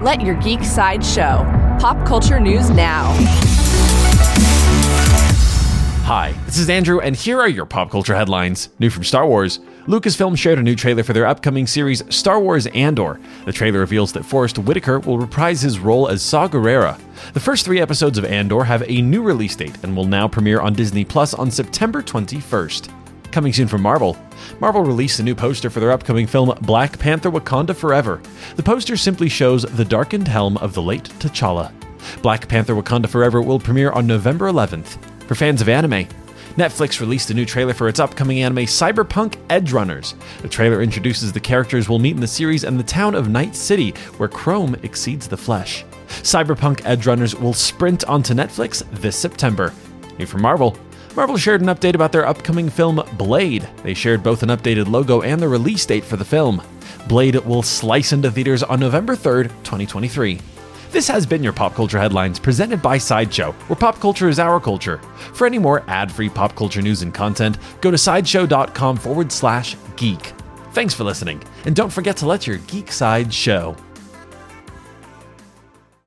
Let your geek side show. Pop culture news now. Hi, this is Andrew, and here are your pop culture headlines. New from Star Wars Lucasfilm shared a new trailer for their upcoming series, Star Wars Andor. The trailer reveals that Forest Whitaker will reprise his role as Saw Gerrera. The first three episodes of Andor have a new release date and will now premiere on Disney Plus on September 21st. Coming soon from Marvel. Marvel released a new poster for their upcoming film Black Panther Wakanda Forever. The poster simply shows the darkened helm of the late T'Challa. Black Panther Wakanda Forever will premiere on November 11th. For fans of anime, Netflix released a new trailer for its upcoming anime Cyberpunk Edgerunners. The trailer introduces the characters we'll meet in the series and the town of Night City, where Chrome exceeds the flesh. Cyberpunk Edgerunners will sprint onto Netflix this September. New from Marvel. Marvel shared an update about their upcoming film Blade. They shared both an updated logo and the release date for the film. Blade will slice into theaters on November 3rd, 2023. This has been your Pop Culture Headlines presented by Sideshow, where pop culture is our culture. For any more ad free pop culture news and content, go to sideshow.com forward slash geek. Thanks for listening, and don't forget to let your geek side show.